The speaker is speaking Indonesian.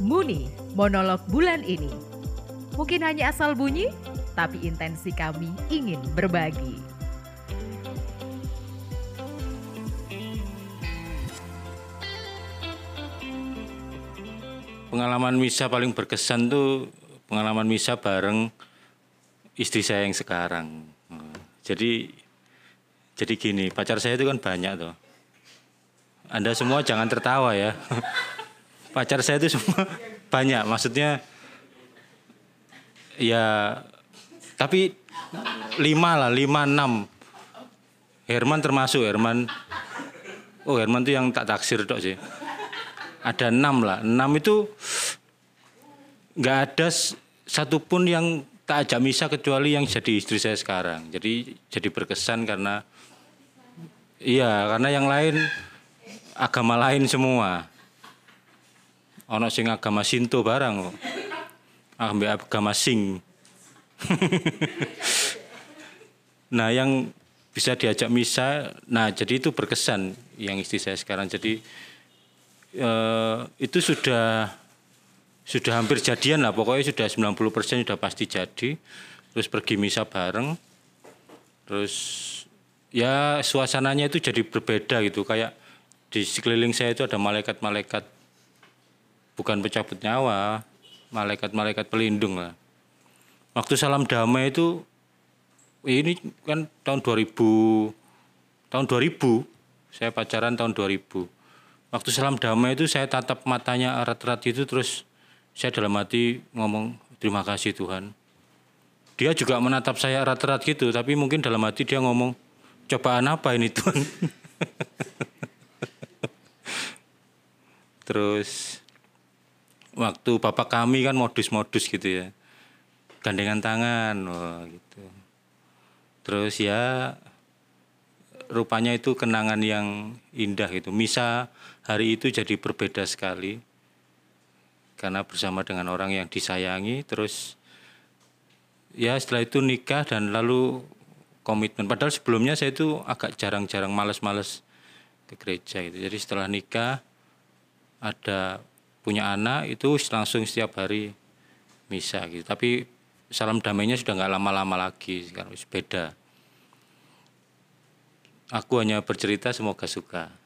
Muni, monolog bulan ini. Mungkin hanya asal bunyi, tapi intensi kami ingin berbagi. Pengalaman misa paling berkesan tuh pengalaman misa bareng istri saya yang sekarang. Jadi jadi gini, pacar saya itu kan banyak tuh. Anda semua jangan tertawa ya. Pacar saya itu semua banyak, maksudnya ya tapi lima lah, lima enam. Herman termasuk Herman. Oh Herman tuh yang tak taksir dok sih. Ada enam lah, enam itu nggak ada satupun yang tak ajak misa kecuali yang jadi istri saya sekarang. Jadi jadi berkesan karena iya karena yang lain agama lain semua. Ono sing agama Sinto barang kok. Agama sing. nah yang bisa diajak misa, nah jadi itu berkesan yang istri saya sekarang. Jadi eh, itu sudah sudah hampir jadian lah pokoknya sudah 90% sudah pasti jadi terus pergi misa bareng terus ya suasananya itu jadi berbeda gitu kayak di sekeliling saya itu ada malaikat-malaikat bukan pecabut nyawa malaikat-malaikat pelindung lah waktu salam damai itu ini kan tahun 2000 tahun 2000 saya pacaran tahun 2000 waktu salam damai itu saya tatap matanya erat-erat itu terus saya dalam hati ngomong terima kasih Tuhan. Dia juga menatap saya erat-erat gitu, tapi mungkin dalam hati dia ngomong cobaan apa ini Tuhan. Terus waktu bapak kami kan modus-modus gitu ya. Gandengan tangan, wah gitu. Terus ya rupanya itu kenangan yang indah gitu. Misa hari itu jadi berbeda sekali karena bersama dengan orang yang disayangi terus ya setelah itu nikah dan lalu komitmen padahal sebelumnya saya itu agak jarang-jarang males-males ke gereja gitu jadi setelah nikah ada punya anak itu langsung setiap hari misa gitu. Tapi salam damainya sudah nggak lama-lama lagi sekarang beda. Aku hanya bercerita semoga suka